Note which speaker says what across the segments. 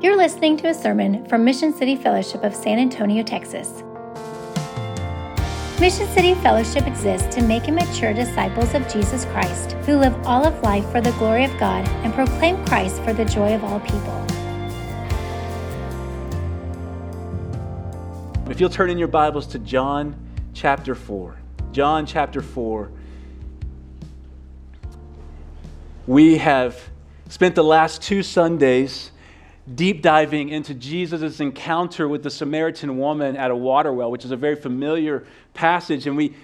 Speaker 1: You're listening to a sermon from Mission City Fellowship of San Antonio, Texas. Mission City Fellowship exists to make and mature disciples of Jesus Christ who live all of life for the glory of God and proclaim Christ for the joy of all people.
Speaker 2: If you'll turn in your Bibles to John chapter 4. John chapter 4. We have spent the last two Sundays deep diving into Jesus' encounter with the Samaritan woman at a water well, which is a very familiar passage. And we,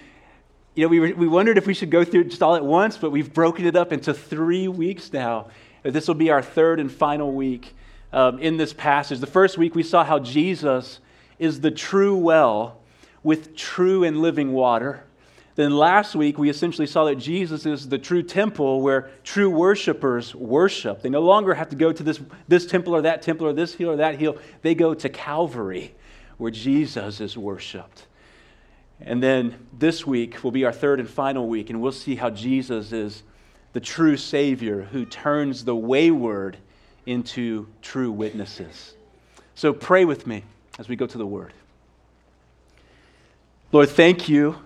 Speaker 2: you know, we, we wondered if we should go through it just all at once, but we've broken it up into three weeks now. This will be our third and final week um, in this passage. The first week, we saw how Jesus is the true well with true and living water. Then last week, we essentially saw that Jesus is the true temple where true worshipers worship. They no longer have to go to this, this temple or that temple or this hill or that hill. They go to Calvary where Jesus is worshiped. And then this week will be our third and final week, and we'll see how Jesus is the true Savior who turns the wayward into true witnesses. So pray with me as we go to the Word. Lord, thank you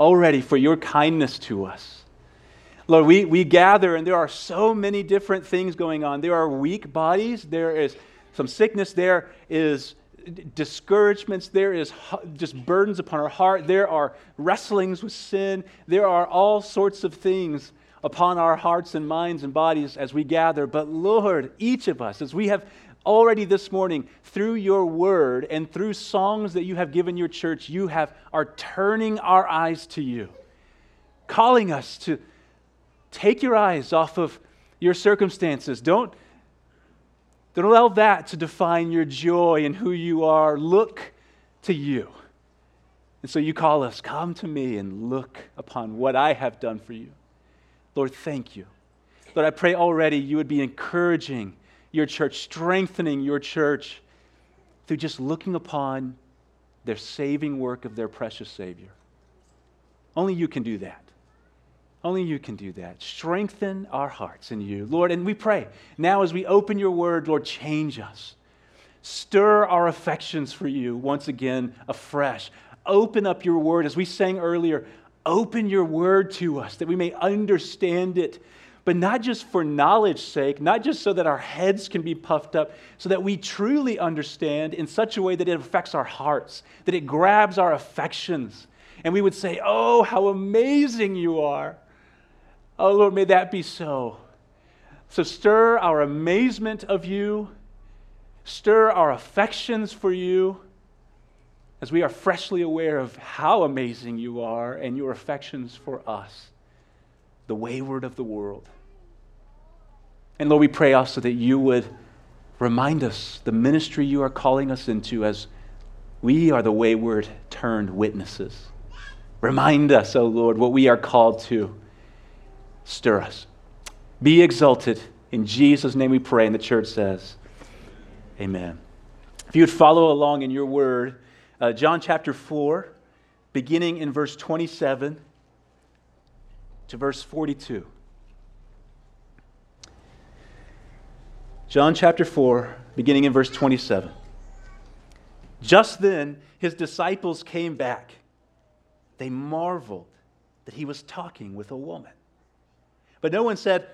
Speaker 2: already for your kindness to us. Lord, we, we gather and there are so many different things going on. There are weak bodies, there is some sickness, there is discouragements, there is just burdens upon our heart, there are wrestlings with sin, there are all sorts of things upon our hearts and minds and bodies as we gather. But Lord, each of us, as we have already this morning through your word and through songs that you have given your church you have are turning our eyes to you calling us to take your eyes off of your circumstances. Don't don't allow that to define your joy and who you are. Look to you. And so you call us come to me and look upon what i have done for you. Lord thank you. Lord i pray already you would be encouraging your church, strengthening your church through just looking upon their saving work of their precious Savior. Only you can do that. Only you can do that. Strengthen our hearts in you, Lord. And we pray now as we open your word, Lord, change us. Stir our affections for you once again afresh. Open up your word. As we sang earlier, open your word to us that we may understand it but not just for knowledge's sake, not just so that our heads can be puffed up, so that we truly understand in such a way that it affects our hearts, that it grabs our affections, and we would say, Oh, how amazing you are. Oh, Lord, may that be so. So stir our amazement of you, stir our affections for you, as we are freshly aware of how amazing you are and your affections for us the wayward of the world. And Lord, we pray also that you would remind us the ministry you are calling us into as we are the wayward turned witnesses. Remind us, O oh Lord, what we are called to. Stir us. Be exalted. In Jesus' name we pray. And the church says, Amen. If you would follow along in your word, uh, John chapter 4, beginning in verse 27 to verse 42. John chapter 4, beginning in verse 27. Just then, his disciples came back. They marveled that he was talking with a woman. But no one said,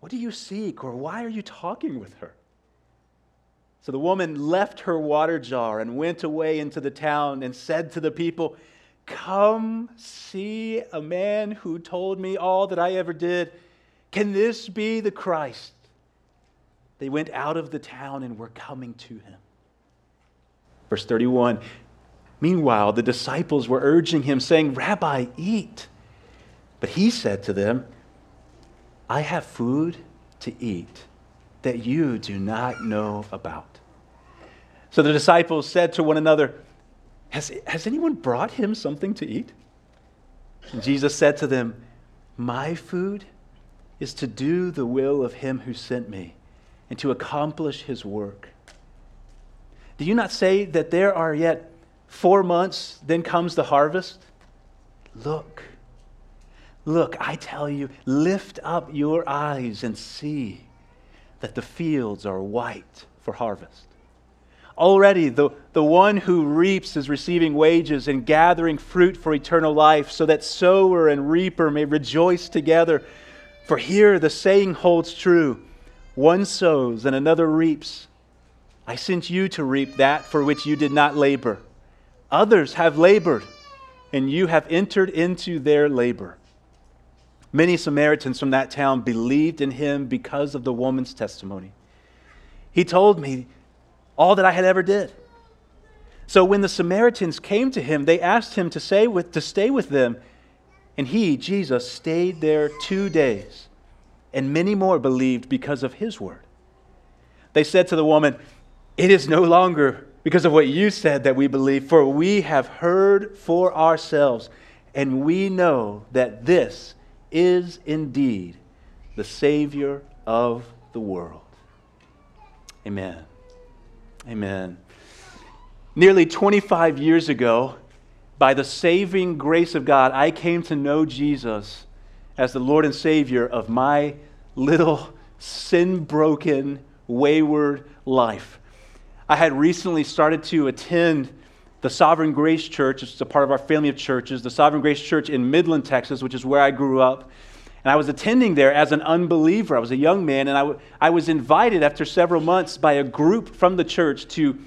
Speaker 2: What do you seek? or Why are you talking with her? So the woman left her water jar and went away into the town and said to the people, Come see a man who told me all that I ever did. Can this be the Christ? They went out of the town and were coming to him. Verse 31 Meanwhile, the disciples were urging him, saying, Rabbi, eat. But he said to them, I have food to eat that you do not know about. So the disciples said to one another, has, has anyone brought him something to eat? And Jesus said to them, My food is to do the will of him who sent me and to accomplish his work. Do you not say that there are yet four months, then comes the harvest? Look, look, I tell you, lift up your eyes and see that the fields are white for harvest. Already, the, the one who reaps is receiving wages and gathering fruit for eternal life, so that sower and reaper may rejoice together. For here the saying holds true one sows and another reaps. I sent you to reap that for which you did not labor. Others have labored, and you have entered into their labor. Many Samaritans from that town believed in him because of the woman's testimony. He told me all that I had ever did. So when the Samaritans came to him, they asked him to, stay with, to stay with them. And he, Jesus, stayed there two days. And many more believed because of his word. They said to the woman, It is no longer because of what you said that we believe, for we have heard for ourselves, and we know that this is indeed the Savior of the world. Amen. Amen. Nearly 25 years ago, by the saving grace of God, I came to know Jesus as the Lord and Savior of my little sin broken, wayward life. I had recently started to attend the Sovereign Grace Church, is a part of our family of churches, the Sovereign Grace Church in Midland, Texas, which is where I grew up. And I was attending there as an unbeliever. I was a young man, and I, w- I was invited after several months by a group from the church to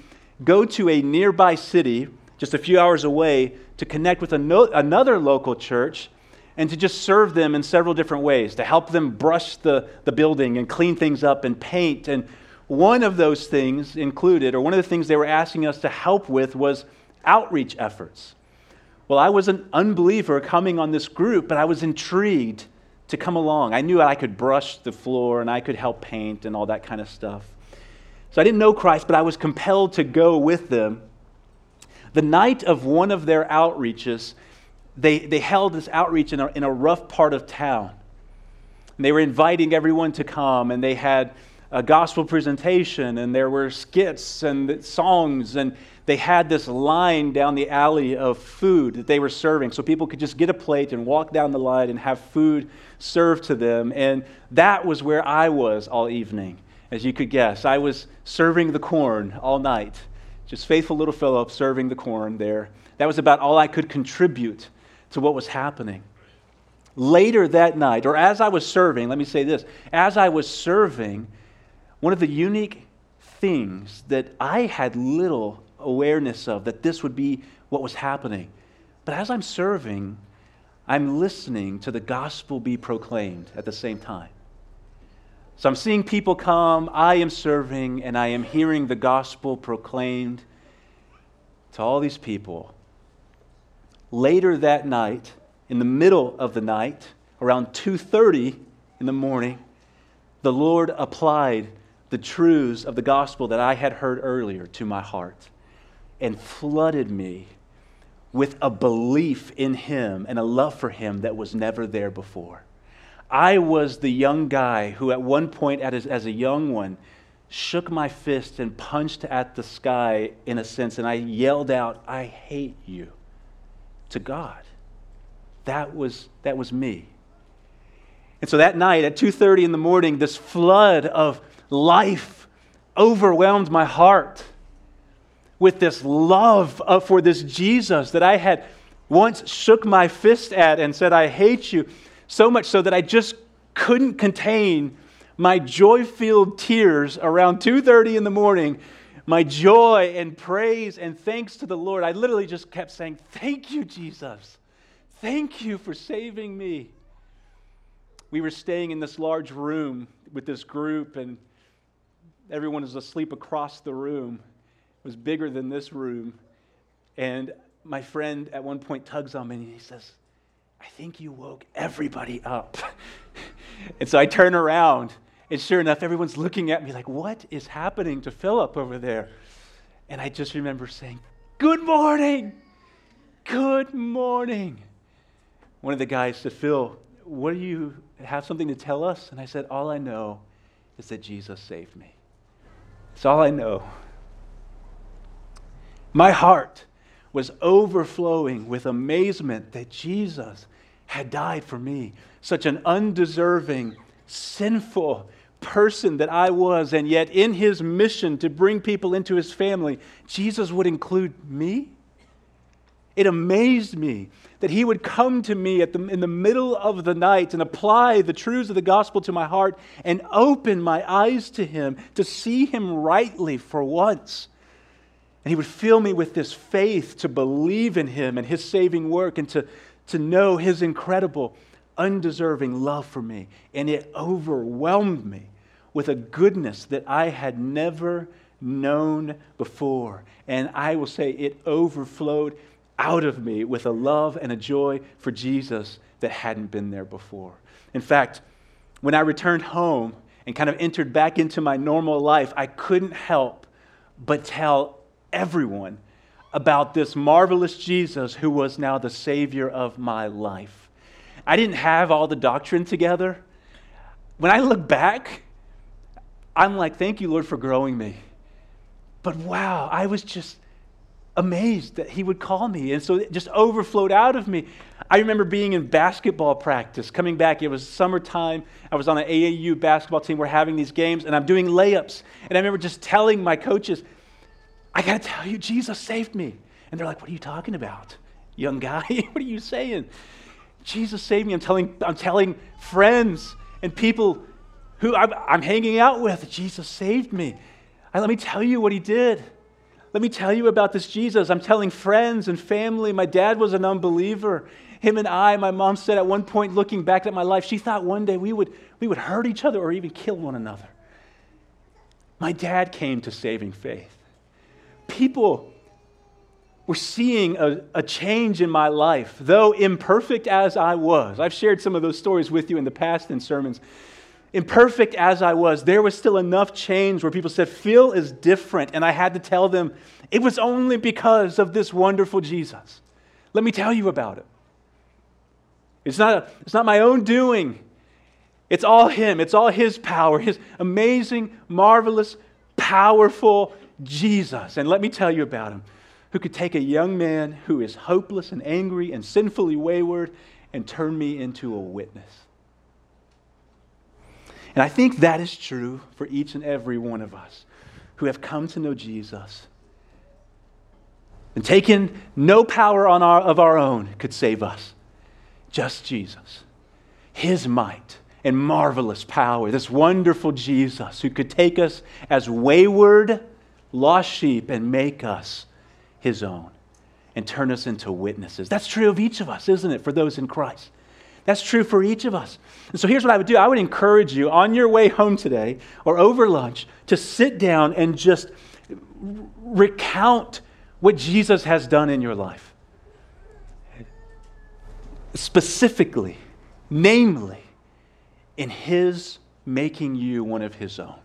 Speaker 2: go to a nearby city, just a few hours away, to connect with no- another local church and to just serve them in several different ways, to help them brush the, the building and clean things up and paint. And one of those things included, or one of the things they were asking us to help with, was outreach efforts. Well, I was an unbeliever coming on this group, but I was intrigued to come along. I knew I could brush the floor and I could help paint and all that kind of stuff. So I didn't know Christ, but I was compelled to go with them. The night of one of their outreaches, they, they held this outreach in a, in a rough part of town. And they were inviting everyone to come, and they had a gospel presentation, and there were skits and songs, and they had this line down the alley of food that they were serving so people could just get a plate and walk down the line and have food served to them. And that was where I was all evening, as you could guess. I was serving the corn all night, just faithful little Philip serving the corn there. That was about all I could contribute to what was happening. Later that night, or as I was serving, let me say this as I was serving, one of the unique things that I had little awareness of that this would be what was happening. But as I'm serving, I'm listening to the gospel be proclaimed at the same time. So I'm seeing people come, I am serving, and I am hearing the gospel proclaimed to all these people. Later that night, in the middle of the night, around 2:30 in the morning, the Lord applied the truths of the gospel that I had heard earlier to my heart and flooded me with a belief in him and a love for him that was never there before. I was the young guy who, at one point, as, a young one, shook my fist and punched at the sky in a sense, and I yelled out, I hate you to God. That was, that was me. And so that night at 2:30 in the morning, this flood of life overwhelmed my heart with this love for this Jesus that I had once shook my fist at and said, I hate you, so much so that I just couldn't contain my joy-filled tears around 2:30 in the morning my joy and praise and thanks to the Lord. I literally just kept saying, "Thank you, Jesus. Thank you for saving me." We were staying in this large room with this group and everyone was asleep across the room It was bigger than this room. And my friend at one point tugs on me and he says, I think you woke everybody up. and so I turn around, and sure enough, everyone's looking at me like, What is happening to Philip over there? And I just remember saying, Good morning! Good morning! One of the guys said, Phil, what do you have something to tell us? And I said, All I know is that Jesus saved me. It's all I know. My heart was overflowing with amazement that Jesus had died for me, such an undeserving, sinful, person that I was, and yet in his mission to bring people into his family, Jesus would include me? It amazed me that he would come to me the, in the middle of the night and apply the truths of the gospel to my heart and open my eyes to him to see him rightly for once. And he would fill me with this faith to believe in him and his saving work and to, to know his incredible, undeserving love for me. And it overwhelmed me with a goodness that I had never known before. And I will say it overflowed out of me with a love and a joy for Jesus that hadn't been there before. In fact, when I returned home and kind of entered back into my normal life, I couldn't help but tell everyone about this marvelous Jesus who was now the Savior of my life. I didn't have all the doctrine together. When I look back, I'm like, thank you, Lord, for growing me. But wow, I was just amazed that he would call me. And so it just overflowed out of me. I remember being in basketball practice, coming back. It was summertime. I was on an AAU basketball team. We're having these games, and I'm doing layups. And I remember just telling my coaches, I got to tell you, Jesus saved me. And they're like, What are you talking about, young guy? what are you saying? Jesus saved me. I'm telling, I'm telling friends and people who I'm, I'm hanging out with, Jesus saved me. And let me tell you what he did. Let me tell you about this Jesus. I'm telling friends and family. My dad was an unbeliever. Him and I, my mom said at one point, looking back at my life, she thought one day we would, we would hurt each other or even kill one another. My dad came to saving faith. People were seeing a, a change in my life, though imperfect as I was. I've shared some of those stories with you in the past in sermons imperfect as I was, there was still enough change where people said, Phil is different. And I had to tell them, it was only because of this wonderful Jesus. Let me tell you about it. It's not, a, it's not my own doing. It's all Him. It's all His power, His amazing, marvelous, powerful Jesus. And let me tell you about Him, who could take a young man who is hopeless and angry and sinfully wayward and turn me into a witness. And I think that is true for each and every one of us who have come to know Jesus and taken no power on our, of our own could save us. Just Jesus. His might and marvelous power. This wonderful Jesus who could take us as wayward, lost sheep and make us his own and turn us into witnesses. That's true of each of us, isn't it, for those in Christ? That's true for each of us. And so here's what I would do I would encourage you on your way home today or over lunch to sit down and just recount what Jesus has done in your life. Specifically, namely, in His making you one of His own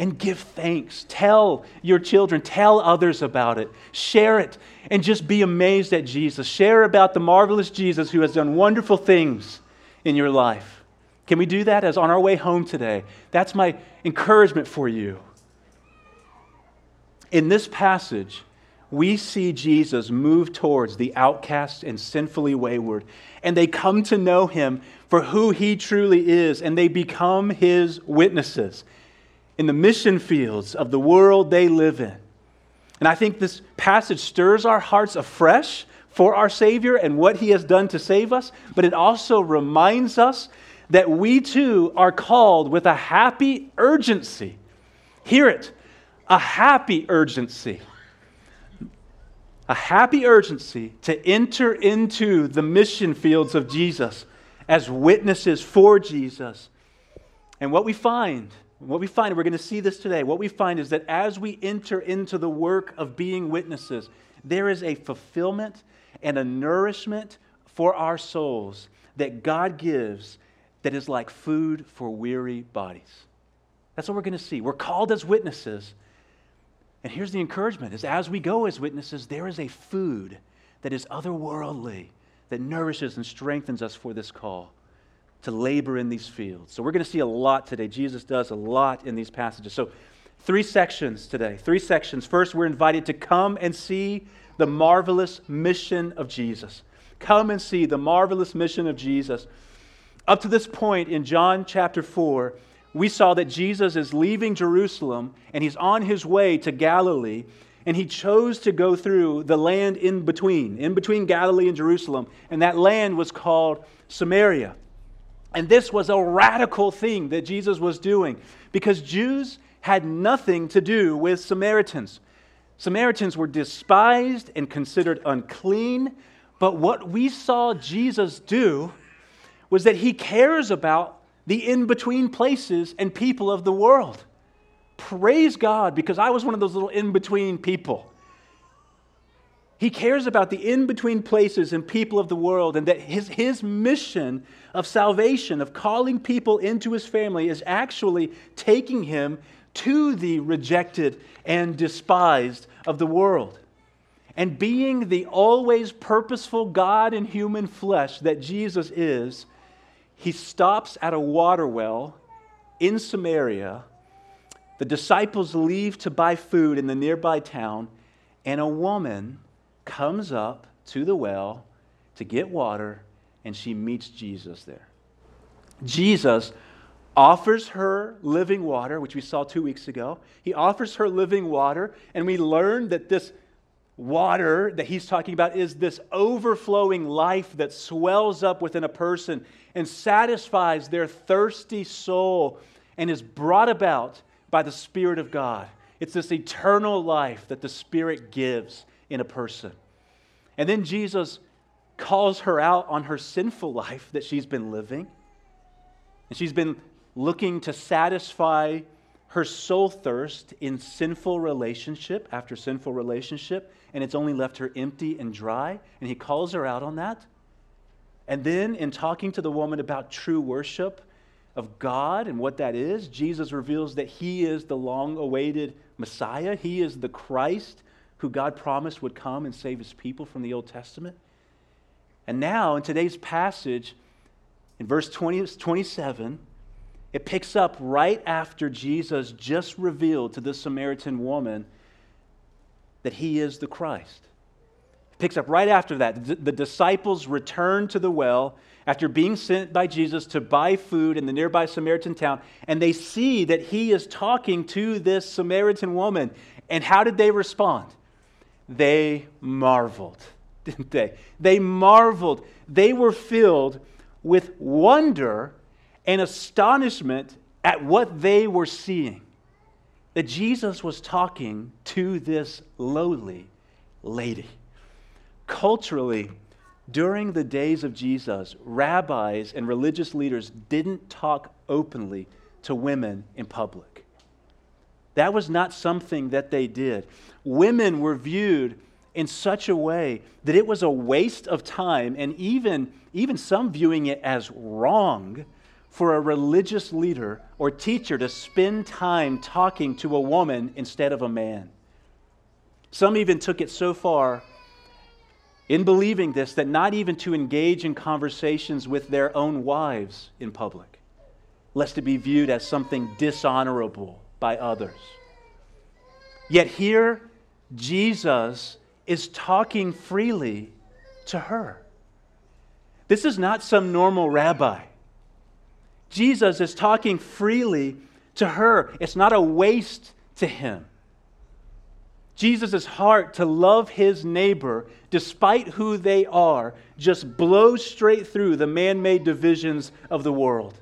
Speaker 2: and give thanks. Tell your children, tell others about it, share it, and just be amazed at Jesus. Share about the marvelous Jesus who has done wonderful things in your life. Can we do that as on our way home today? That's my encouragement for you. In this passage, we see Jesus move towards the outcast and sinfully wayward, and they come to know him for who he truly is, and they become his witnesses in the mission fields of the world they live in. And I think this passage stirs our hearts afresh for our Savior and what He has done to save us, but it also reminds us that we too are called with a happy urgency. Hear it a happy urgency. A happy urgency to enter into the mission fields of Jesus as witnesses for Jesus. And what we find what we find, we're going to see this today, what we find is that as we enter into the work of being witnesses, there is a fulfillment and a nourishment for our souls that God gives that is like food for weary bodies. That's what we're going to see. We're called as witnesses. And here's the encouragement is as we go as witnesses, there is a food that is otherworldly that nourishes and strengthens us for this call to labor in these fields. So we're going to see a lot today. Jesus does a lot in these passages. So, three sections today. Three sections. First, we're invited to come and see the marvelous mission of Jesus. Come and see the marvelous mission of Jesus. Up to this point in John chapter 4, we saw that Jesus is leaving Jerusalem and he's on his way to Galilee, and he chose to go through the land in between, in between Galilee and Jerusalem, and that land was called Samaria. And this was a radical thing that Jesus was doing because Jews had nothing to do with Samaritans. Samaritans were despised and considered unclean, but what we saw Jesus do was that he cares about the in between places and people of the world. Praise God, because I was one of those little in between people. He cares about the in between places and people of the world, and that his, his mission of salvation, of calling people into his family, is actually taking him to the rejected and despised of the world. And being the always purposeful God in human flesh that Jesus is, he stops at a water well in Samaria. The disciples leave to buy food in the nearby town, and a woman comes up to the well to get water, and she meets Jesus there. Jesus offers her living water, which we saw two weeks ago. He offers her living water, and we learn that this water that he's talking about is this overflowing life that swells up within a person and satisfies their thirsty soul and is brought about by the Spirit of God. It's this eternal life that the Spirit gives in a person. And then Jesus calls her out on her sinful life that she's been living. And she's been looking to satisfy her soul thirst in sinful relationship after sinful relationship, and it's only left her empty and dry. And he calls her out on that. And then, in talking to the woman about true worship of God and what that is, Jesus reveals that he is the long awaited Messiah. He is the Christ who God promised would come and save his people from the Old Testament. And now, in today's passage, in verse 20, 27, it picks up right after Jesus just revealed to this Samaritan woman that he is the Christ. It picks up right after that. The disciples return to the well after being sent by Jesus to buy food in the nearby Samaritan town, and they see that he is talking to this Samaritan woman. And how did they respond? They marveled, didn't they? They marveled. They were filled with wonder and astonishment at what they were seeing. That Jesus was talking to this lowly lady. Culturally, during the days of Jesus, rabbis and religious leaders didn't talk openly to women in public. That was not something that they did. Women were viewed in such a way that it was a waste of time, and even, even some viewing it as wrong for a religious leader or teacher to spend time talking to a woman instead of a man. Some even took it so far in believing this that not even to engage in conversations with their own wives in public, lest it be viewed as something dishonorable by others. Yet here, Jesus is talking freely to her. This is not some normal rabbi Jesus is talking freely to her. It's not a waste to him. Jesus' heart to love his neighbor, despite who they are, just blows straight through the man made divisions of the world.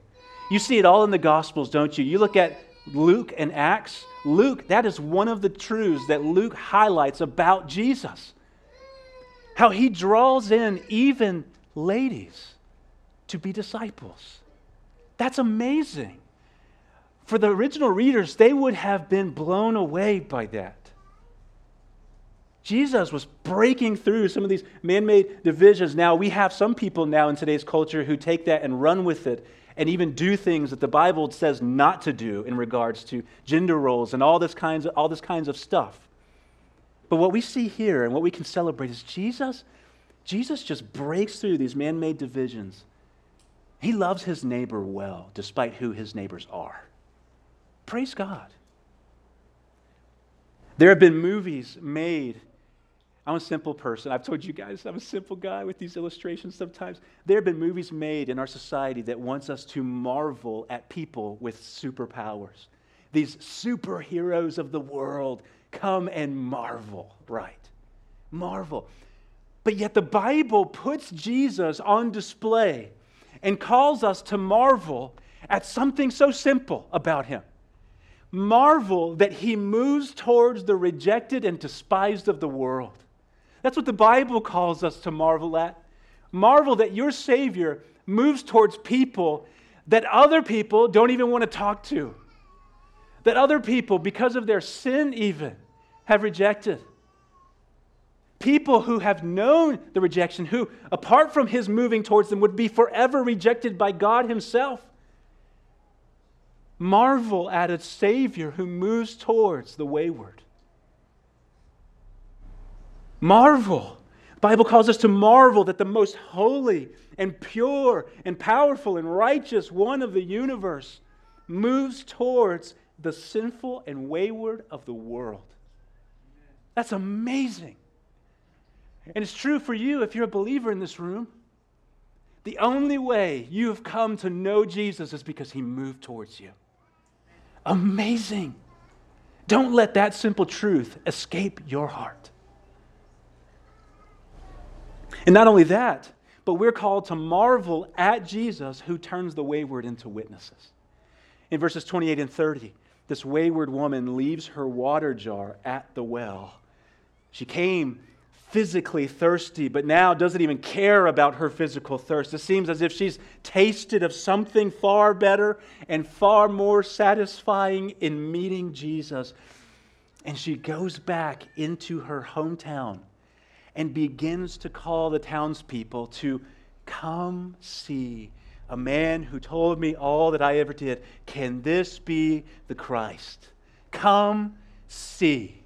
Speaker 2: You see it all in the Gospels, don't you? You look at Luke and Acts. Luke, that is one of the truths that Luke highlights about Jesus. How he draws in even ladies to be disciples. That's amazing. For the original readers, they would have been blown away by that. Jesus was breaking through some of these man made divisions. Now, we have some people now in today's culture who take that and run with it and even do things that the Bible says not to do in regards to gender roles and all this kinds of, all this kinds of stuff. But what we see here and what we can celebrate is Jesus, Jesus just breaks through these man made divisions he loves his neighbor well, despite who his neighbors are. Praise God. There have been movies made I'm a simple person. I've told you guys I'm a simple guy with these illustrations sometimes. There have been movies made in our society that wants us to marvel at people with superpowers. These superheroes of the world come and marvel, right? Marvel. But yet the Bible puts Jesus on display and calls us to marvel at something so simple about him. Marvel that he moves towards the rejected and despised of the world. That's what the Bible calls us to marvel at. Marvel that your Savior moves towards people that other people don't even want to talk to, that other people, because of their sin, even have rejected. People who have known the rejection, who, apart from his moving towards them, would be forever rejected by God himself. Marvel at a Savior who moves towards the wayward. Marvel. The Bible calls us to marvel that the most holy and pure and powerful and righteous one of the universe moves towards the sinful and wayward of the world. That's amazing. And it's true for you if you're a believer in this room. The only way you have come to know Jesus is because he moved towards you. Amazing. Don't let that simple truth escape your heart. And not only that, but we're called to marvel at Jesus who turns the wayward into witnesses. In verses 28 and 30, this wayward woman leaves her water jar at the well. She came physically thirsty, but now doesn't even care about her physical thirst. It seems as if she's tasted of something far better and far more satisfying in meeting Jesus. And she goes back into her hometown and begins to call the townspeople to come see a man who told me all that I ever did. Can this be the Christ? Come see.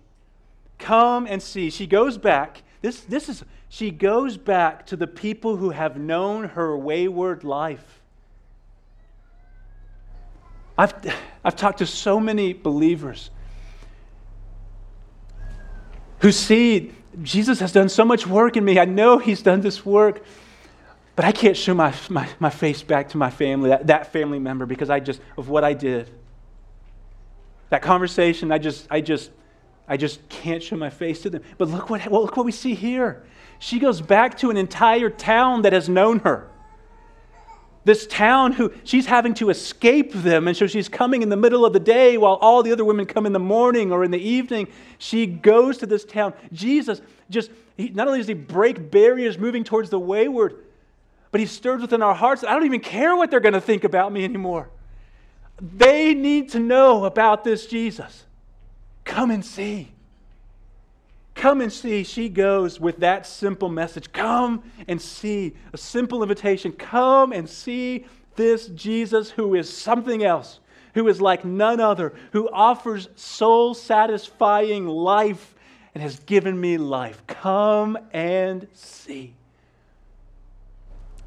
Speaker 2: Come and see. She goes back this, this is, she goes back to the people who have known her wayward life. I've, I've talked to so many believers who see Jesus has done so much work in me. I know he's done this work, but I can't show my, my, my face back to my family, that, that family member, because I just, of what I did. That conversation, I just, I just I just can't show my face to them. But look what, well, look what we see here. She goes back to an entire town that has known her. This town who she's having to escape them, and so she's coming in the middle of the day while all the other women come in the morning or in the evening. She goes to this town. Jesus just, he, not only does he break barriers moving towards the wayward, but he stirs within our hearts. I don't even care what they're going to think about me anymore. They need to know about this Jesus. Come and see. Come and see. She goes with that simple message. Come and see. A simple invitation. Come and see this Jesus who is something else, who is like none other, who offers soul satisfying life and has given me life. Come and see.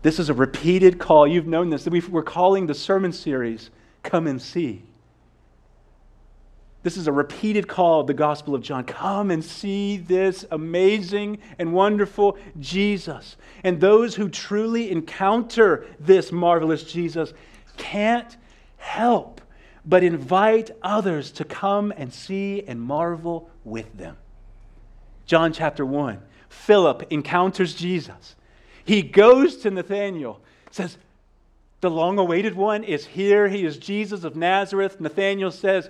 Speaker 2: This is a repeated call. You've known this. We're calling the sermon series Come and See. This is a repeated call of the Gospel of John. Come and see this amazing and wonderful Jesus. And those who truly encounter this marvelous Jesus can't help but invite others to come and see and marvel with them. John chapter 1. Philip encounters Jesus. He goes to Nathanael, says, The long awaited one is here. He is Jesus of Nazareth. Nathanael says,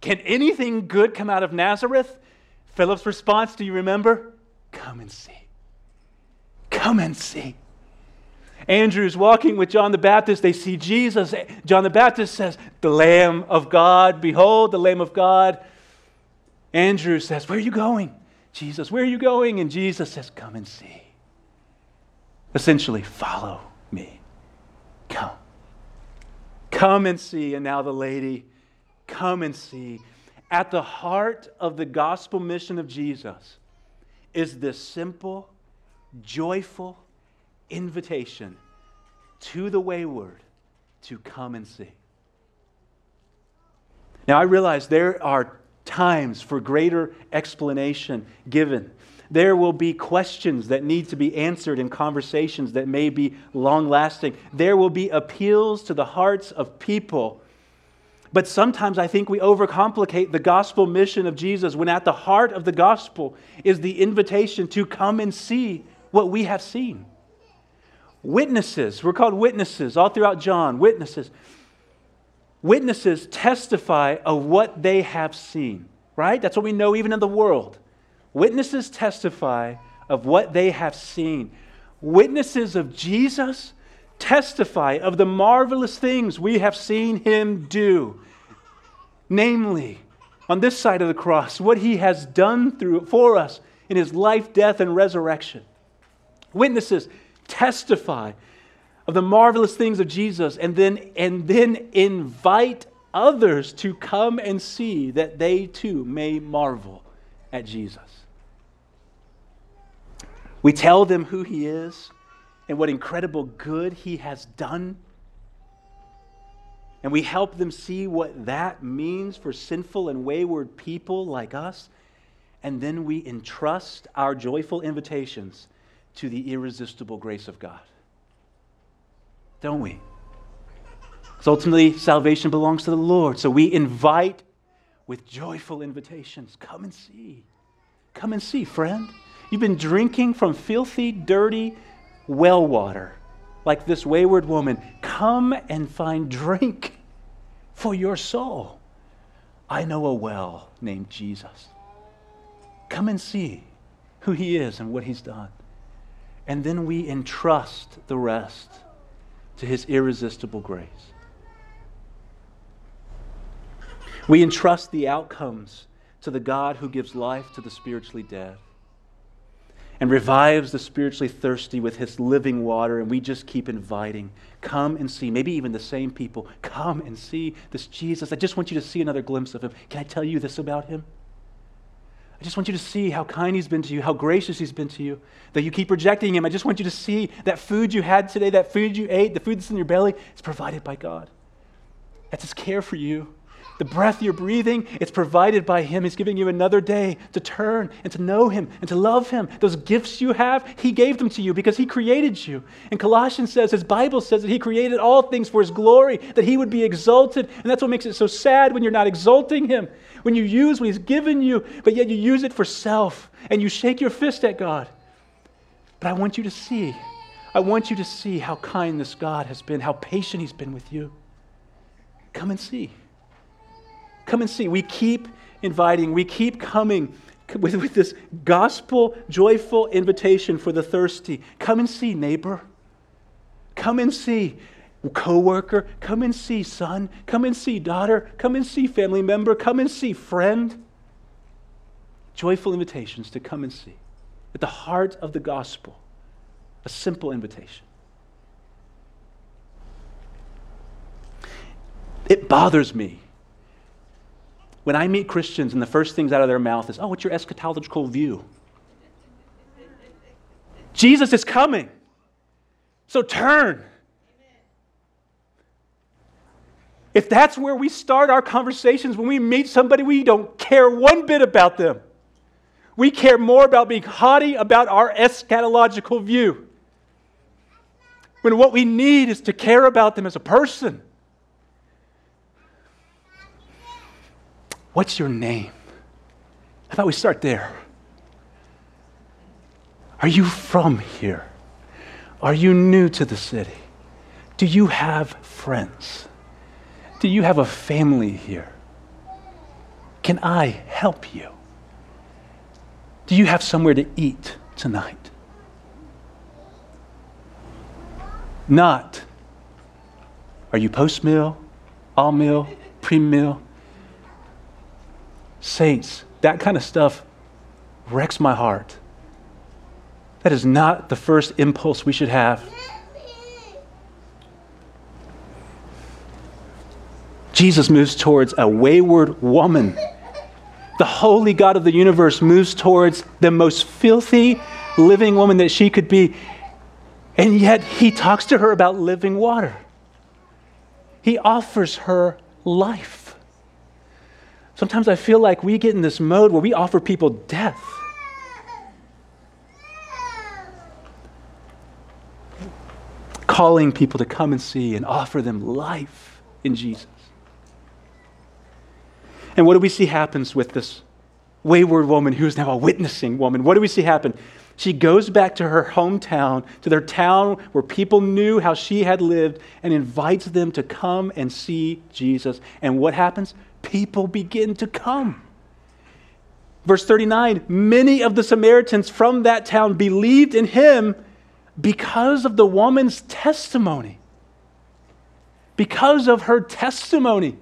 Speaker 2: can anything good come out of Nazareth? Philip's response, do you remember? Come and see. Come and see. Andrew's walking with John the Baptist. They see Jesus. John the Baptist says, The Lamb of God. Behold, the Lamb of God. Andrew says, Where are you going? Jesus, where are you going? And Jesus says, Come and see. Essentially, follow me. Come. Come and see. And now the lady Come and see. At the heart of the gospel mission of Jesus is this simple, joyful invitation to the wayward to come and see. Now, I realize there are times for greater explanation given There will be questions that need to be answered in conversations that may be long lasting. There will be appeals to the hearts of people. But sometimes I think we overcomplicate the gospel mission of Jesus when at the heart of the gospel is the invitation to come and see what we have seen. Witnesses, we're called witnesses all throughout John, witnesses. Witnesses testify of what they have seen, right? That's what we know even in the world. Witnesses testify of what they have seen. Witnesses of Jesus testify of the marvelous things we have seen him do. Namely, on this side of the cross, what he has done through, for us in his life, death, and resurrection. Witnesses testify of the marvelous things of Jesus and then, and then invite others to come and see that they too may marvel at Jesus. We tell them who He is and what incredible good He has done. And we help them see what that means for sinful and wayward people like us. And then we entrust our joyful invitations to the irresistible grace of God. Don't we? Because ultimately, salvation belongs to the Lord. So we invite with joyful invitations come and see. Come and see, friend. You've been drinking from filthy, dirty well water like this wayward woman. Come and find drink for your soul. I know a well named Jesus. Come and see who he is and what he's done. And then we entrust the rest to his irresistible grace. We entrust the outcomes to the God who gives life to the spiritually dead and revives the spiritually thirsty with his living water. And we just keep inviting, come and see. Maybe even the same people, come and see this Jesus. I just want you to see another glimpse of him. Can I tell you this about him? I just want you to see how kind he's been to you, how gracious he's been to you, that you keep rejecting him. I just want you to see that food you had today, that food you ate, the food that's in your belly, is provided by God. That's his care for you. The breath you're breathing, it's provided by Him. He's giving you another day to turn and to know Him and to love Him. Those gifts you have, He gave them to you because He created you. And Colossians says, His Bible says that He created all things for His glory, that He would be exalted. And that's what makes it so sad when you're not exalting Him, when you use what He's given you, but yet you use it for self and you shake your fist at God. But I want you to see, I want you to see how kind this God has been, how patient He's been with you. Come and see. Come and see. We keep inviting, we keep coming with, with this gospel joyful invitation for the thirsty. Come and see, neighbor. Come and see, coworker. Come and see, son. Come and see, daughter. Come and see, family member. Come and see, friend. Joyful invitations to come and see. At the heart of the gospel, a simple invitation. It bothers me when I meet Christians and the first things out of their mouth is, oh, what's your eschatological view? Jesus is coming. So turn. If that's where we start our conversations when we meet somebody, we don't care one bit about them. We care more about being haughty about our eschatological view. When what we need is to care about them as a person. What's your name? How about we start there? Are you from here? Are you new to the city? Do you have friends? Do you have a family here? Can I help you? Do you have somewhere to eat tonight? Not, are you postmil, all meal, premil? Saints, that kind of stuff wrecks my heart. That is not the first impulse we should have. Jesus moves towards a wayward woman. The holy God of the universe moves towards the most filthy living woman that she could be. And yet he talks to her about living water. He offers her life. Sometimes I feel like we get in this mode where we offer people death. Calling people to come and see and offer them life in Jesus. And what do we see happens with this wayward woman who is now a witnessing woman? What do we see happen? She goes back to her hometown, to their town where people knew how she had lived, and invites them to come and see Jesus. And what happens? People begin to come. Verse 39 Many of the Samaritans from that town believed in him because of the woman's testimony. Because of her testimony.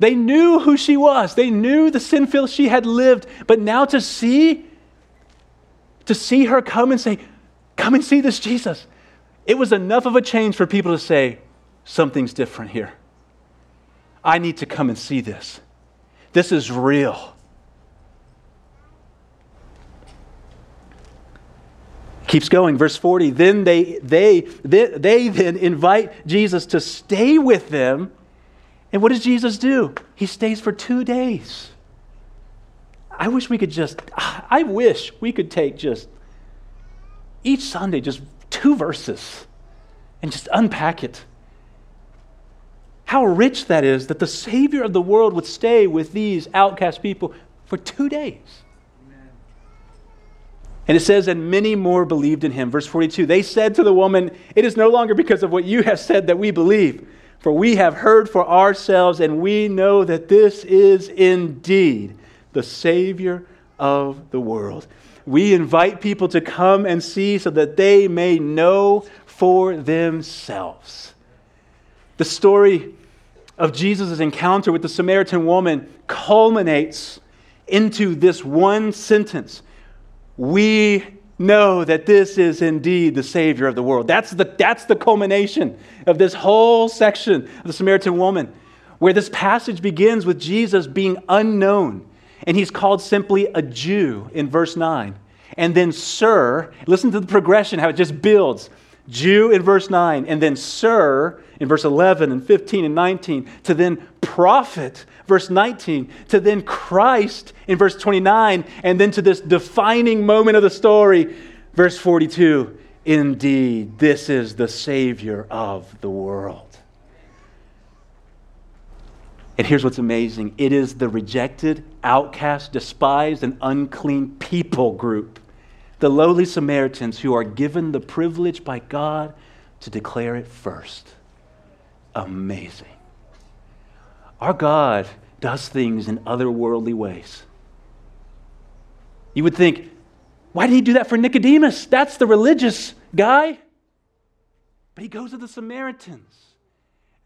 Speaker 2: They knew who she was. They knew the sinful she had lived. But now to see, to see her come and say, Come and see this Jesus, it was enough of a change for people to say, Something's different here. I need to come and see this. This is real. Keeps going, verse 40. Then they, they, they, they then invite Jesus to stay with them. And what does Jesus do? He stays for two days. I wish we could just, I wish we could take just each Sunday, just two verses and just unpack it. How rich that is that the Savior of the world would stay with these outcast people for two days. And it says, and many more believed in him. Verse 42 They said to the woman, It is no longer because of what you have said that we believe, for we have heard for ourselves, and we know that this is indeed the Savior of the world. We invite people to come and see so that they may know for themselves. The story of Jesus' encounter with the Samaritan woman culminates into this one sentence we know that this is indeed the Savior of the world. That's the, that's the culmination of this whole section of the Samaritan woman, where this passage begins with Jesus being unknown. And he's called simply a Jew in verse 9. And then, Sir, listen to the progression, how it just builds. Jew in verse 9, and then Sir in verse 11 and 15 and 19, to then prophet, verse 19, to then Christ in verse 29, and then to this defining moment of the story, verse 42. Indeed, this is the Savior of the world. And here's what's amazing it is the rejected, outcast, despised, and unclean people group the lowly Samaritans who are given the privilege by God to declare it first. Amazing. Our God does things in otherworldly ways. You would think, why did he do that for Nicodemus? That's the religious guy. But he goes to the Samaritans.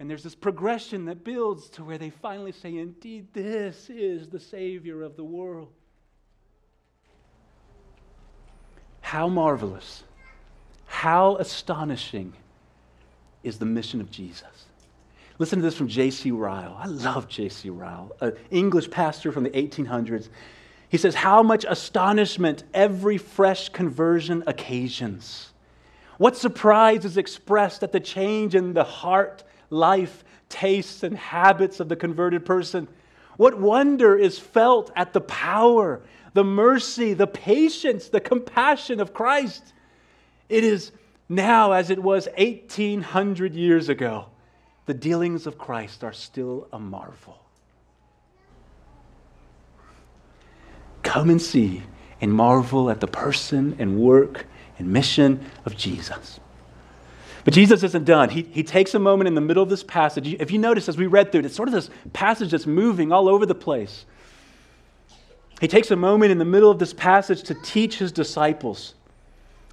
Speaker 2: And there's this progression that builds to where they finally say, Indeed, this is the Savior of the world. How marvelous, how astonishing is the mission of Jesus. Listen to this from J.C. Ryle. I love J.C. Ryle, an English pastor from the 1800s. He says, How much astonishment every fresh conversion occasions. What surprise is expressed at the change in the heart, life, tastes, and habits of the converted person. What wonder is felt at the power the mercy, the patience, the compassion of Christ. It is now as it was 1800 years ago. The dealings of Christ are still a marvel. Come and see and marvel at the person and work and mission of Jesus. But Jesus isn't done. He, he takes a moment in the middle of this passage. If you notice as we read through it, it's sort of this passage that's moving all over the place. He takes a moment in the middle of this passage to teach his disciples.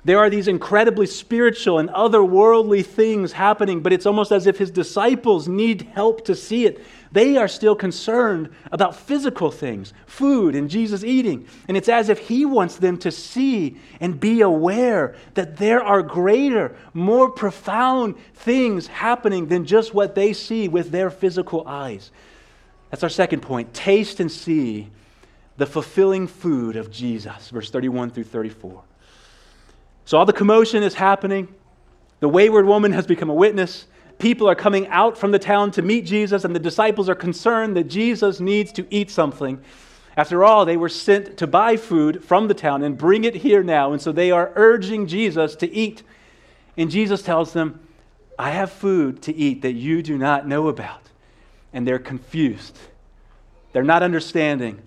Speaker 2: There are these incredibly spiritual and otherworldly things happening, but it's almost as if his disciples need help to see it. They are still concerned about physical things, food and Jesus eating. And it's as if he wants them to see and be aware that there are greater, more profound things happening than just what they see with their physical eyes. That's our second point. Taste and see the fulfilling food of Jesus, verse 31 through 34. So all the commotion is happening. The wayward woman has become a witness. People are coming out from the town to meet Jesus, and the disciples are concerned that Jesus needs to eat something. After all, they were sent to buy food from the town and bring it here now, and so they are urging Jesus to eat. And Jesus tells them, I have food to eat that you do not know about. And they're confused. They're not understanding.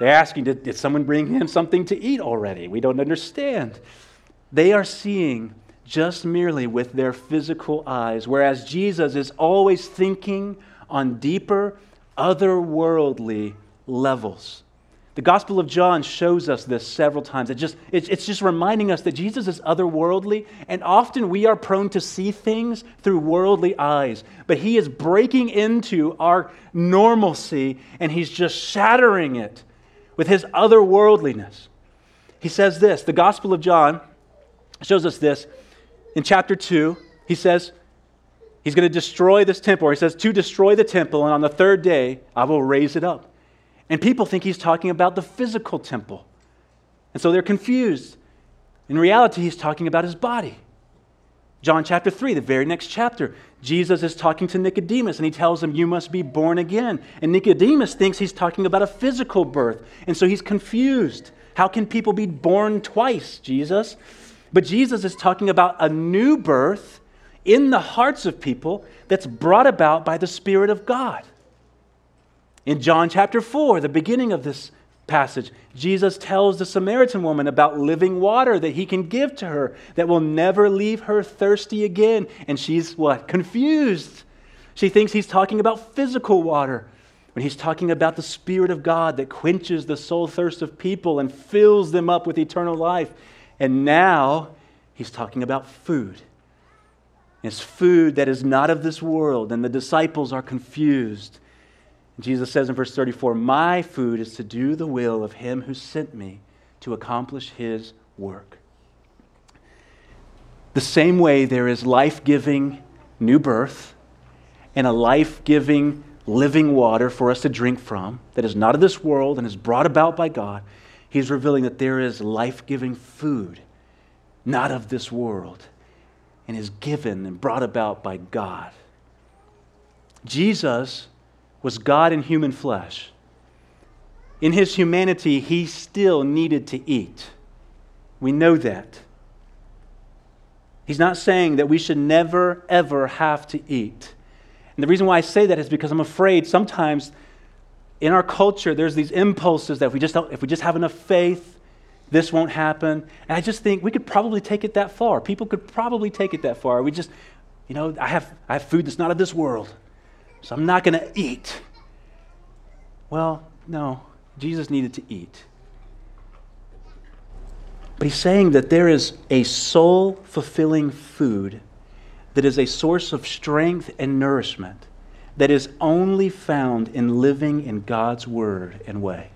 Speaker 2: They're asking, did, did someone bring him something to eat already? We don't understand. They are seeing just merely with their physical eyes, whereas Jesus is always thinking on deeper, otherworldly levels. The Gospel of John shows us this several times. It just, it's just reminding us that Jesus is otherworldly, and often we are prone to see things through worldly eyes. But he is breaking into our normalcy, and he's just shattering it with his otherworldliness. He says this the Gospel of John shows us this. In chapter 2, he says, He's going to destroy this temple. He says, To destroy the temple, and on the third day, I will raise it up. And people think he's talking about the physical temple. And so they're confused. In reality, he's talking about his body. John chapter 3, the very next chapter, Jesus is talking to Nicodemus and he tells him, You must be born again. And Nicodemus thinks he's talking about a physical birth. And so he's confused. How can people be born twice, Jesus? But Jesus is talking about a new birth in the hearts of people that's brought about by the Spirit of God. In John chapter 4, the beginning of this passage, Jesus tells the Samaritan woman about living water that he can give to her that will never leave her thirsty again. And she's what? Confused. She thinks he's talking about physical water when he's talking about the Spirit of God that quenches the soul thirst of people and fills them up with eternal life. And now he's talking about food. It's food that is not of this world, and the disciples are confused. Jesus says in verse 34 My food is to do the will of him who sent me to accomplish his work. The same way there is life giving new birth and a life giving living water for us to drink from that is not of this world and is brought about by God, he's revealing that there is life giving food not of this world and is given and brought about by God. Jesus was God in human flesh. In his humanity, he still needed to eat. We know that. He's not saying that we should never, ever have to eat. And the reason why I say that is because I'm afraid sometimes in our culture there's these impulses that if we just, if we just have enough faith, this won't happen. And I just think we could probably take it that far. People could probably take it that far. We just, you know, I have, I have food that's not of this world. So I'm not going to eat. Well, no, Jesus needed to eat. But he's saying that there is a soul fulfilling food that is a source of strength and nourishment that is only found in living in God's word and way.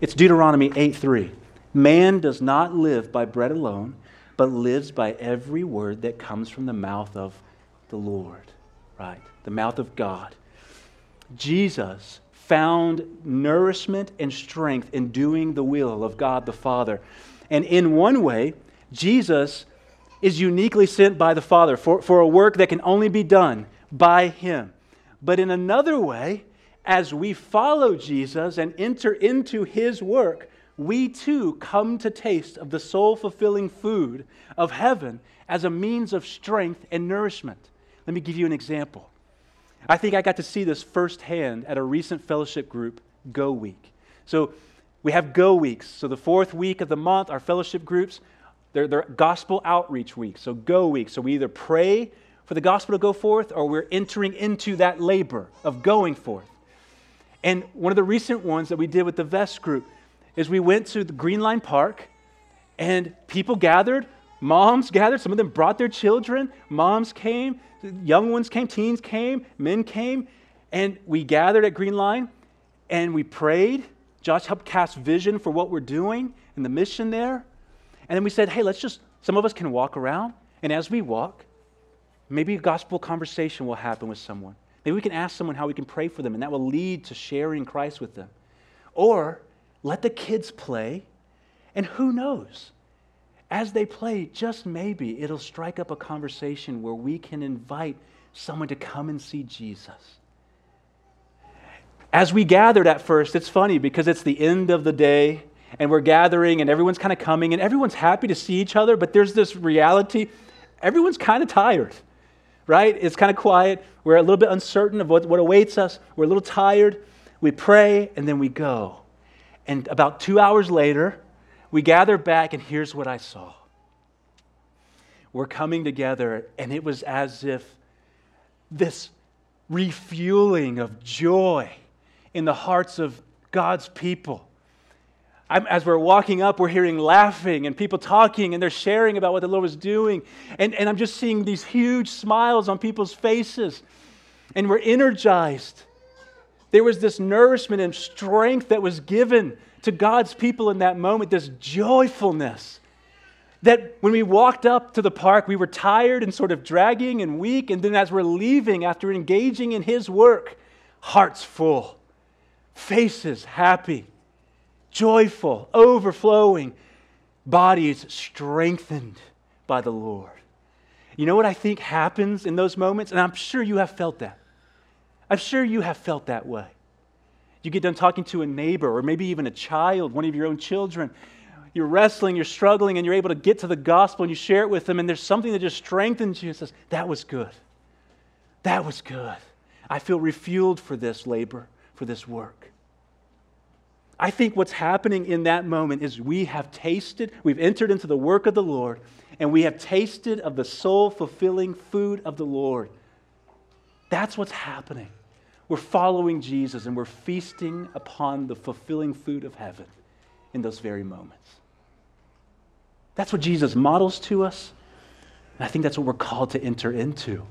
Speaker 2: It's Deuteronomy 8 3. Man does not live by bread alone, but lives by every word that comes from the mouth of the Lord, right? The mouth of God. Jesus found nourishment and strength in doing the will of God the Father. And in one way, Jesus is uniquely sent by the Father for, for a work that can only be done by Him. But in another way, as we follow Jesus and enter into His work, we too come to taste of the soul fulfilling food of heaven as a means of strength and nourishment. Let me give you an example. I think I got to see this firsthand at a recent fellowship group, Go Week. So we have Go Weeks. So the fourth week of the month, our fellowship groups, they're, they're gospel outreach weeks. So Go Week. So we either pray for the gospel to go forth or we're entering into that labor of going forth. And one of the recent ones that we did with the Vest group is we went to the Green Line Park and people gathered, moms gathered, some of them brought their children, moms came, young ones came, teens came, men came, and we gathered at Green Line and we prayed. Josh helped cast vision for what we're doing and the mission there. And then we said, hey, let's just, some of us can walk around. And as we walk, maybe a gospel conversation will happen with someone. Maybe we can ask someone how we can pray for them, and that will lead to sharing Christ with them. Or let the kids play, and who knows? as they play, just maybe it'll strike up a conversation where we can invite someone to come and see Jesus. As we gathered at first, it's funny because it's the end of the day and we're gathering and everyone's kind of coming and everyone's happy to see each other, but there's this reality everyone's kind of tired, right? It's kind of quiet. We're a little bit uncertain of what, what awaits us. We're a little tired. We pray, and then we go. And about two hours later, we gather back, and here's what I saw. We're coming together, and it was as if this refueling of joy in the hearts of God's people. I'm, as we're walking up, we're hearing laughing and people talking and they're sharing about what the Lord was doing. And, and I'm just seeing these huge smiles on people's faces. And we're energized. There was this nourishment and strength that was given to God's people in that moment, this joyfulness. That when we walked up to the park, we were tired and sort of dragging and weak. And then as we're leaving after engaging in His work, hearts full, faces happy joyful, overflowing, bodies strengthened by the Lord. You know what I think happens in those moments? And I'm sure you have felt that. I'm sure you have felt that way. You get done talking to a neighbor or maybe even a child, one of your own children. You're wrestling, you're struggling, and you're able to get to the gospel and you share it with them, and there's something that just strengthens you and says, That was good. That was good. I feel refueled for this labor, for this work. I think what's happening in that moment is we have tasted, we've entered into the work of the Lord, and we have tasted of the soul fulfilling food of the Lord. That's what's happening. We're following Jesus and we're feasting upon the fulfilling food of heaven in those very moments. That's what Jesus models to us. And I think that's what we're called to enter into.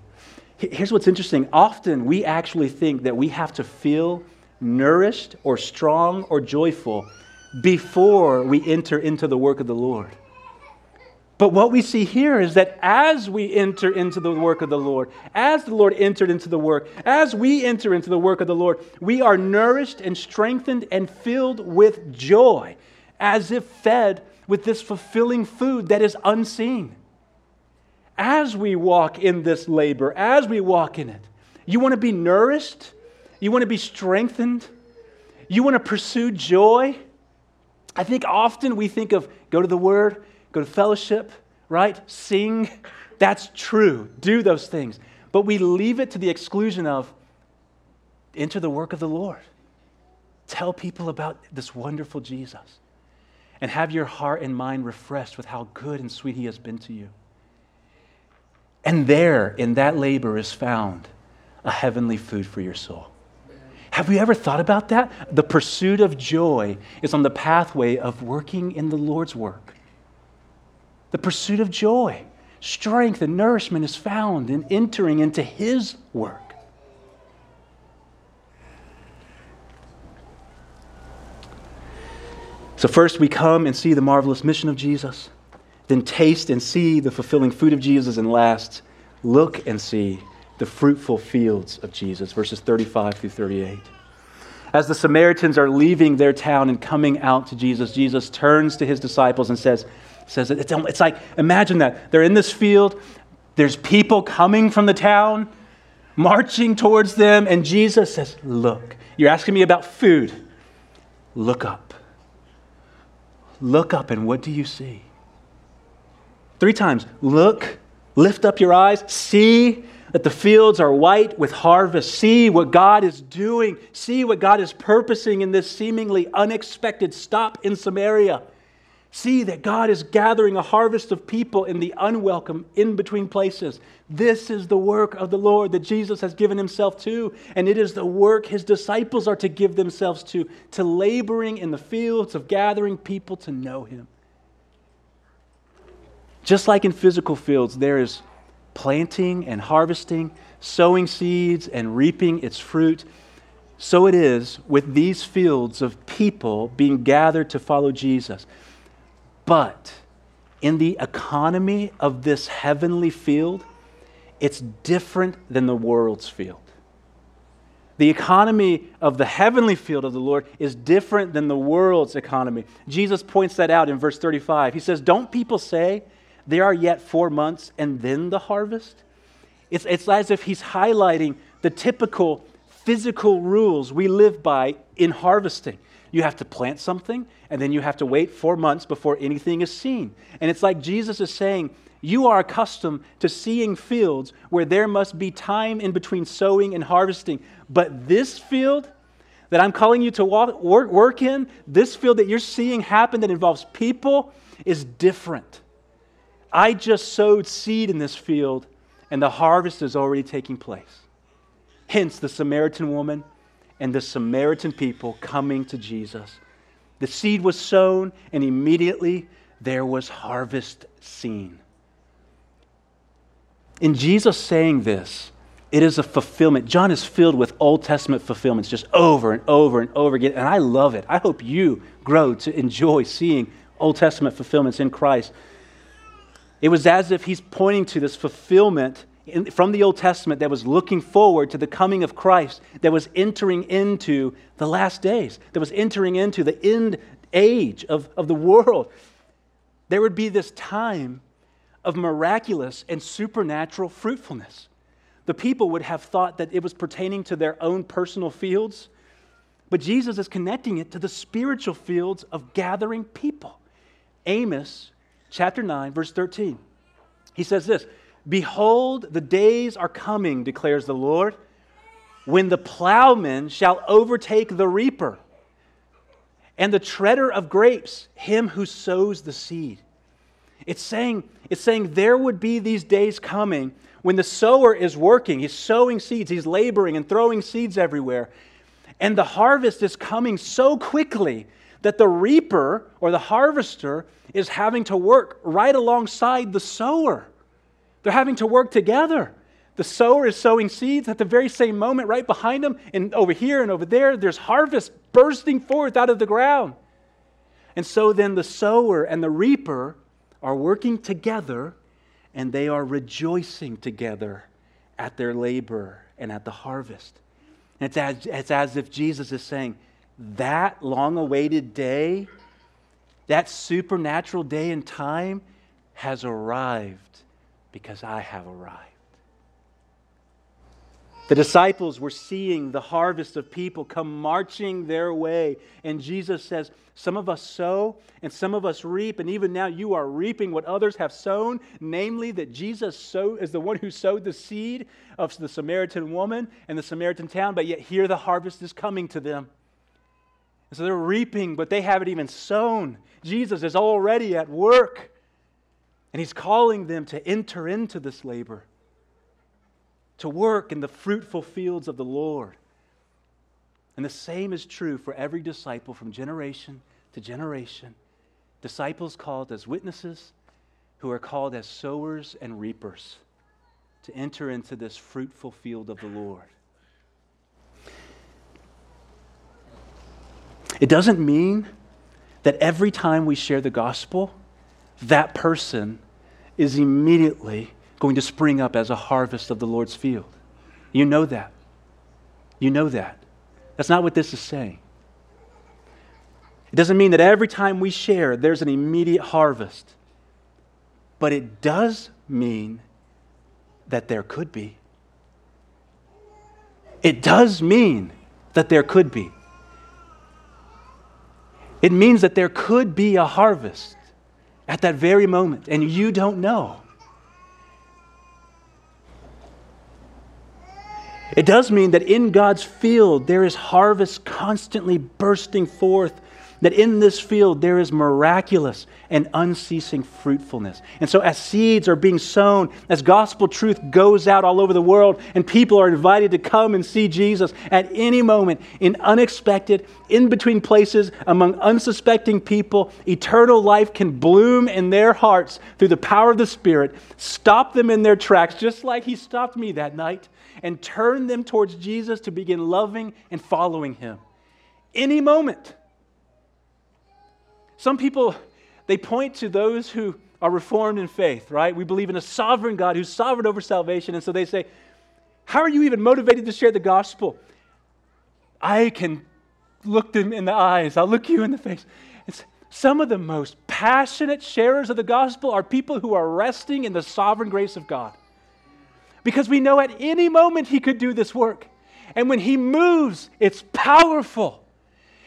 Speaker 2: Here's what's interesting often we actually think that we have to feel nourished or strong or joyful before we enter into the work of the Lord. But what we see here is that as we enter into the work of the Lord, as the Lord entered into the work, as we enter into the work of the Lord, we are nourished and strengthened and filled with joy, as if fed with this fulfilling food that is unseen. As we walk in this labor, as we walk in it, you want to be nourished you want to be strengthened? You want to pursue joy? I think often we think of go to the Word, go to fellowship, right? Sing. That's true. Do those things. But we leave it to the exclusion of enter the work of the Lord. Tell people about this wonderful Jesus and have your heart and mind refreshed with how good and sweet He has been to you. And there, in that labor, is found a heavenly food for your soul. Have you ever thought about that? The pursuit of joy is on the pathway of working in the Lord's work. The pursuit of joy, strength, and nourishment is found in entering into His work. So, first we come and see the marvelous mission of Jesus, then taste and see the fulfilling food of Jesus, and last, look and see the fruitful fields of Jesus, verses 35 through 38. As the Samaritans are leaving their town and coming out to Jesus, Jesus turns to his disciples and says, says it's, it's like, imagine that. They're in this field, there's people coming from the town, marching towards them, and Jesus says, Look, you're asking me about food. Look up. Look up, and what do you see? Three times. Look, lift up your eyes, see, that the fields are white with harvest. See what God is doing. See what God is purposing in this seemingly unexpected stop in Samaria. See that God is gathering a harvest of people in the unwelcome, in between places. This is the work of the Lord that Jesus has given himself to, and it is the work his disciples are to give themselves to, to laboring in the fields of gathering people to know him. Just like in physical fields, there is planting and harvesting, sowing seeds and reaping its fruit. So it is with these fields of people being gathered to follow Jesus. But in the economy of this heavenly field, it's different than the world's field. The economy of the heavenly field of the Lord is different than the world's economy. Jesus points that out in verse 35. He says, Don't people say, there are yet four months and then the harvest. It's, it's as if he's highlighting the typical physical rules we live by in harvesting. You have to plant something, and then you have to wait four months before anything is seen. And it's like Jesus is saying, You are accustomed to seeing fields where there must be time in between sowing and harvesting. But this field that I'm calling you to walk, work, work in, this field that you're seeing happen that involves people, is different. I just sowed seed in this field, and the harvest is already taking place. Hence, the Samaritan woman and the Samaritan people coming to Jesus. The seed was sown, and immediately there was harvest seen. In Jesus saying this, it is a fulfillment. John is filled with Old Testament fulfillments just over and over and over again. And I love it. I hope you grow to enjoy seeing Old Testament fulfillments in Christ. It was as if he's pointing to this fulfillment in, from the Old Testament that was looking forward to the coming of Christ, that was entering into the last days, that was entering into the end age of, of the world. There would be this time of miraculous and supernatural fruitfulness. The people would have thought that it was pertaining to their own personal fields, but Jesus is connecting it to the spiritual fields of gathering people. Amos chapter 9, verse 13. He says this Behold, the days are coming, declares the Lord, when the plowman shall overtake the reaper, and the treader of grapes, him who sows the seed. It's saying, it's saying there would be these days coming when the sower is working, he's sowing seeds, he's laboring and throwing seeds everywhere. And the harvest is coming so quickly that the reaper or the harvester is having to work right alongside the sower. They're having to work together. The sower is sowing seeds at the very same moment, right behind them, and over here and over there, there's harvest bursting forth out of the ground. And so then the sower and the reaper are working together and they are rejoicing together at their labor and at the harvest. And it's as, it's as if Jesus is saying, that long awaited day, that supernatural day and time has arrived because I have arrived. The disciples were seeing the harvest of people come marching their way. And Jesus says, Some of us sow and some of us reap. And even now you are reaping what others have sown, namely that Jesus sow, is the one who sowed the seed of the Samaritan woman and the Samaritan town. But yet here the harvest is coming to them. And so they're reaping, but they haven't even sown. Jesus is already at work. And he's calling them to enter into this labor to work in the fruitful fields of the Lord. And the same is true for every disciple from generation to generation. Disciples called as witnesses, who are called as sowers and reapers to enter into this fruitful field of the Lord. It doesn't mean that every time we share the gospel, that person is immediately going to spring up as a harvest of the Lord's field. You know that. You know that. That's not what this is saying. It doesn't mean that every time we share, there's an immediate harvest. But it does mean that there could be. It does mean that there could be. It means that there could be a harvest at that very moment, and you don't know. It does mean that in God's field there is harvest constantly bursting forth, that in this field there is miraculous and unceasing fruitfulness. And so, as seeds are being sown, as gospel truth goes out all over the world, and people are invited to come and see Jesus at any moment in unexpected, in between places, among unsuspecting people, eternal life can bloom in their hearts through the power of the Spirit, stop them in their tracks, just like He stopped me that night and turn them towards Jesus to begin loving and following him. Any moment. Some people, they point to those who are reformed in faith, right? We believe in a sovereign God who's sovereign over salvation. And so they say, How are you even motivated to share the gospel? I can look them in the eyes, I'll look you in the face. It's, some of the most passionate sharers of the gospel are people who are resting in the sovereign grace of God because we know at any moment He could do this work. And when He moves, it's powerful.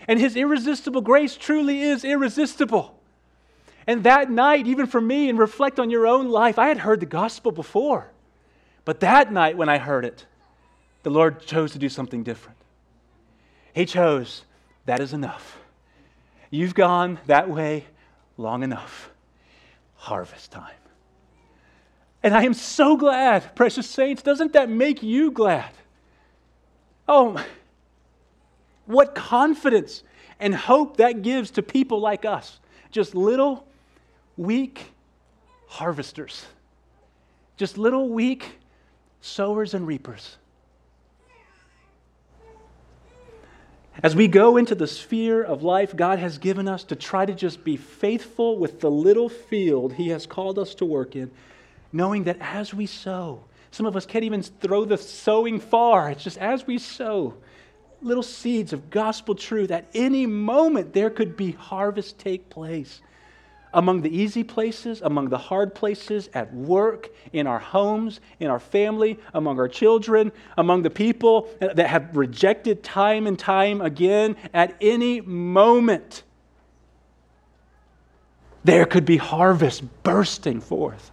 Speaker 2: And His irresistible grace truly is irresistible. And that night, even for me, and reflect on your own life, I had heard the gospel before. But that night when I heard it, the Lord chose to do something different. He chose, that is enough. You've gone that way long enough. Harvest time. And I am so glad, precious saints. Doesn't that make you glad? Oh, what confidence and hope that gives to people like us. Just little, weak harvesters. Just little, weak sowers and reapers. As we go into the sphere of life God has given us to try to just be faithful with the little field He has called us to work in, knowing that as we sow, some of us can't even throw the sowing far. It's just as we sow little seeds of gospel truth, at any moment there could be harvest take place among the easy places, among the hard places, at work, in our homes, in our family, among our children, among the people that have rejected time and time again, at any moment, there could be harvest bursting forth.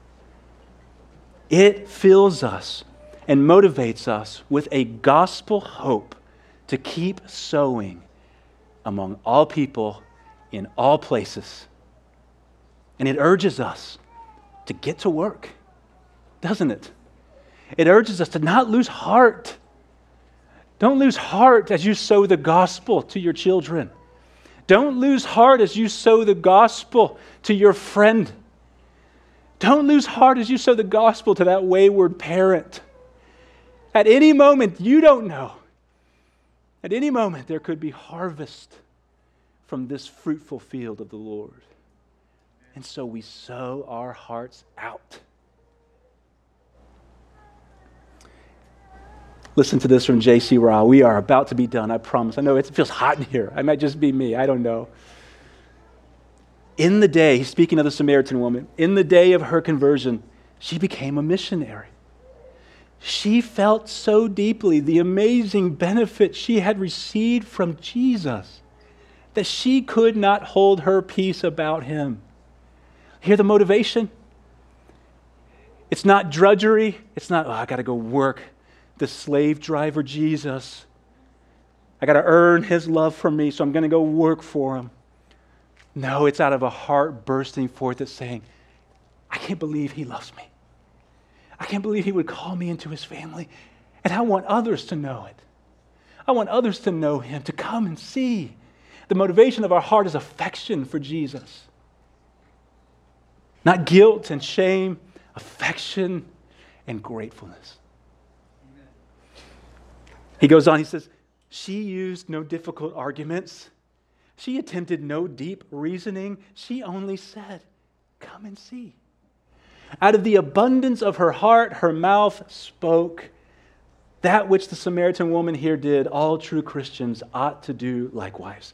Speaker 2: It fills us and motivates us with a gospel hope to keep sowing among all people in all places and it urges us to get to work, doesn't it? It urges us to not lose heart. Don't lose heart as you sow the gospel to your children. Don't lose heart as you sow the gospel to your friend. Don't lose heart as you sow the gospel to that wayward parent. At any moment, you don't know. At any moment, there could be harvest from this fruitful field of the Lord. And so we sow our hearts out. Listen to this from J.C. Ryle. We are about to be done, I promise. I know it feels hot in here. It might just be me. I don't know. In the day, he's speaking of the Samaritan woman, in the day of her conversion, she became a missionary. She felt so deeply the amazing benefit she had received from Jesus that she could not hold her peace about him. Hear the motivation? It's not drudgery. It's not, oh, I got to go work the slave driver Jesus. I got to earn his love for me, so I'm going to go work for him. No, it's out of a heart bursting forth that's saying, I can't believe he loves me. I can't believe he would call me into his family. And I want others to know it. I want others to know him, to come and see. The motivation of our heart is affection for Jesus. Not guilt and shame, affection and gratefulness. Amen. He goes on, he says, She used no difficult arguments. She attempted no deep reasoning. She only said, Come and see. Out of the abundance of her heart, her mouth spoke. That which the Samaritan woman here did, all true Christians ought to do likewise.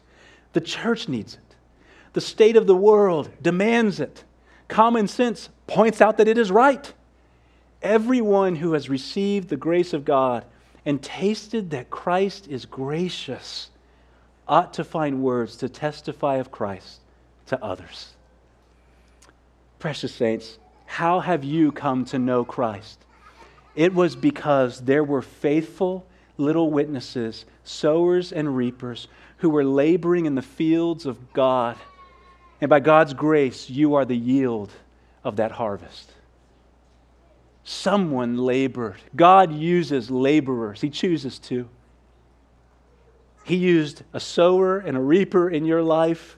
Speaker 2: The church needs it. The state of the world demands it. Common sense points out that it is right. Everyone who has received the grace of God and tasted that Christ is gracious ought to find words to testify of Christ to others. Precious saints, how have you come to know Christ? It was because there were faithful little witnesses, sowers and reapers, who were laboring in the fields of God and by God's grace, you are the yield of that harvest. Someone labored. God uses laborers, He chooses to. He used a sower and a reaper in your life,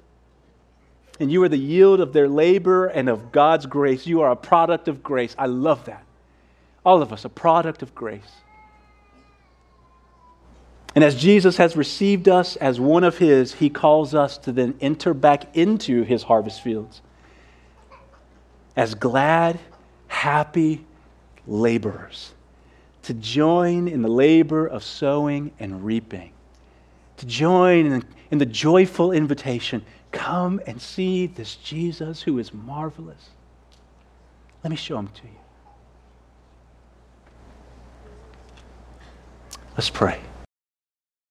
Speaker 2: and you are the yield of their labor and of God's grace. You are a product of grace. I love that. All of us, a product of grace. And as Jesus has received us as one of his, he calls us to then enter back into his harvest fields as glad, happy laborers, to join in the labor of sowing and reaping, to join in, the joyful invitation come and see this Jesus who is marvelous. Let me show him to you. Let's pray.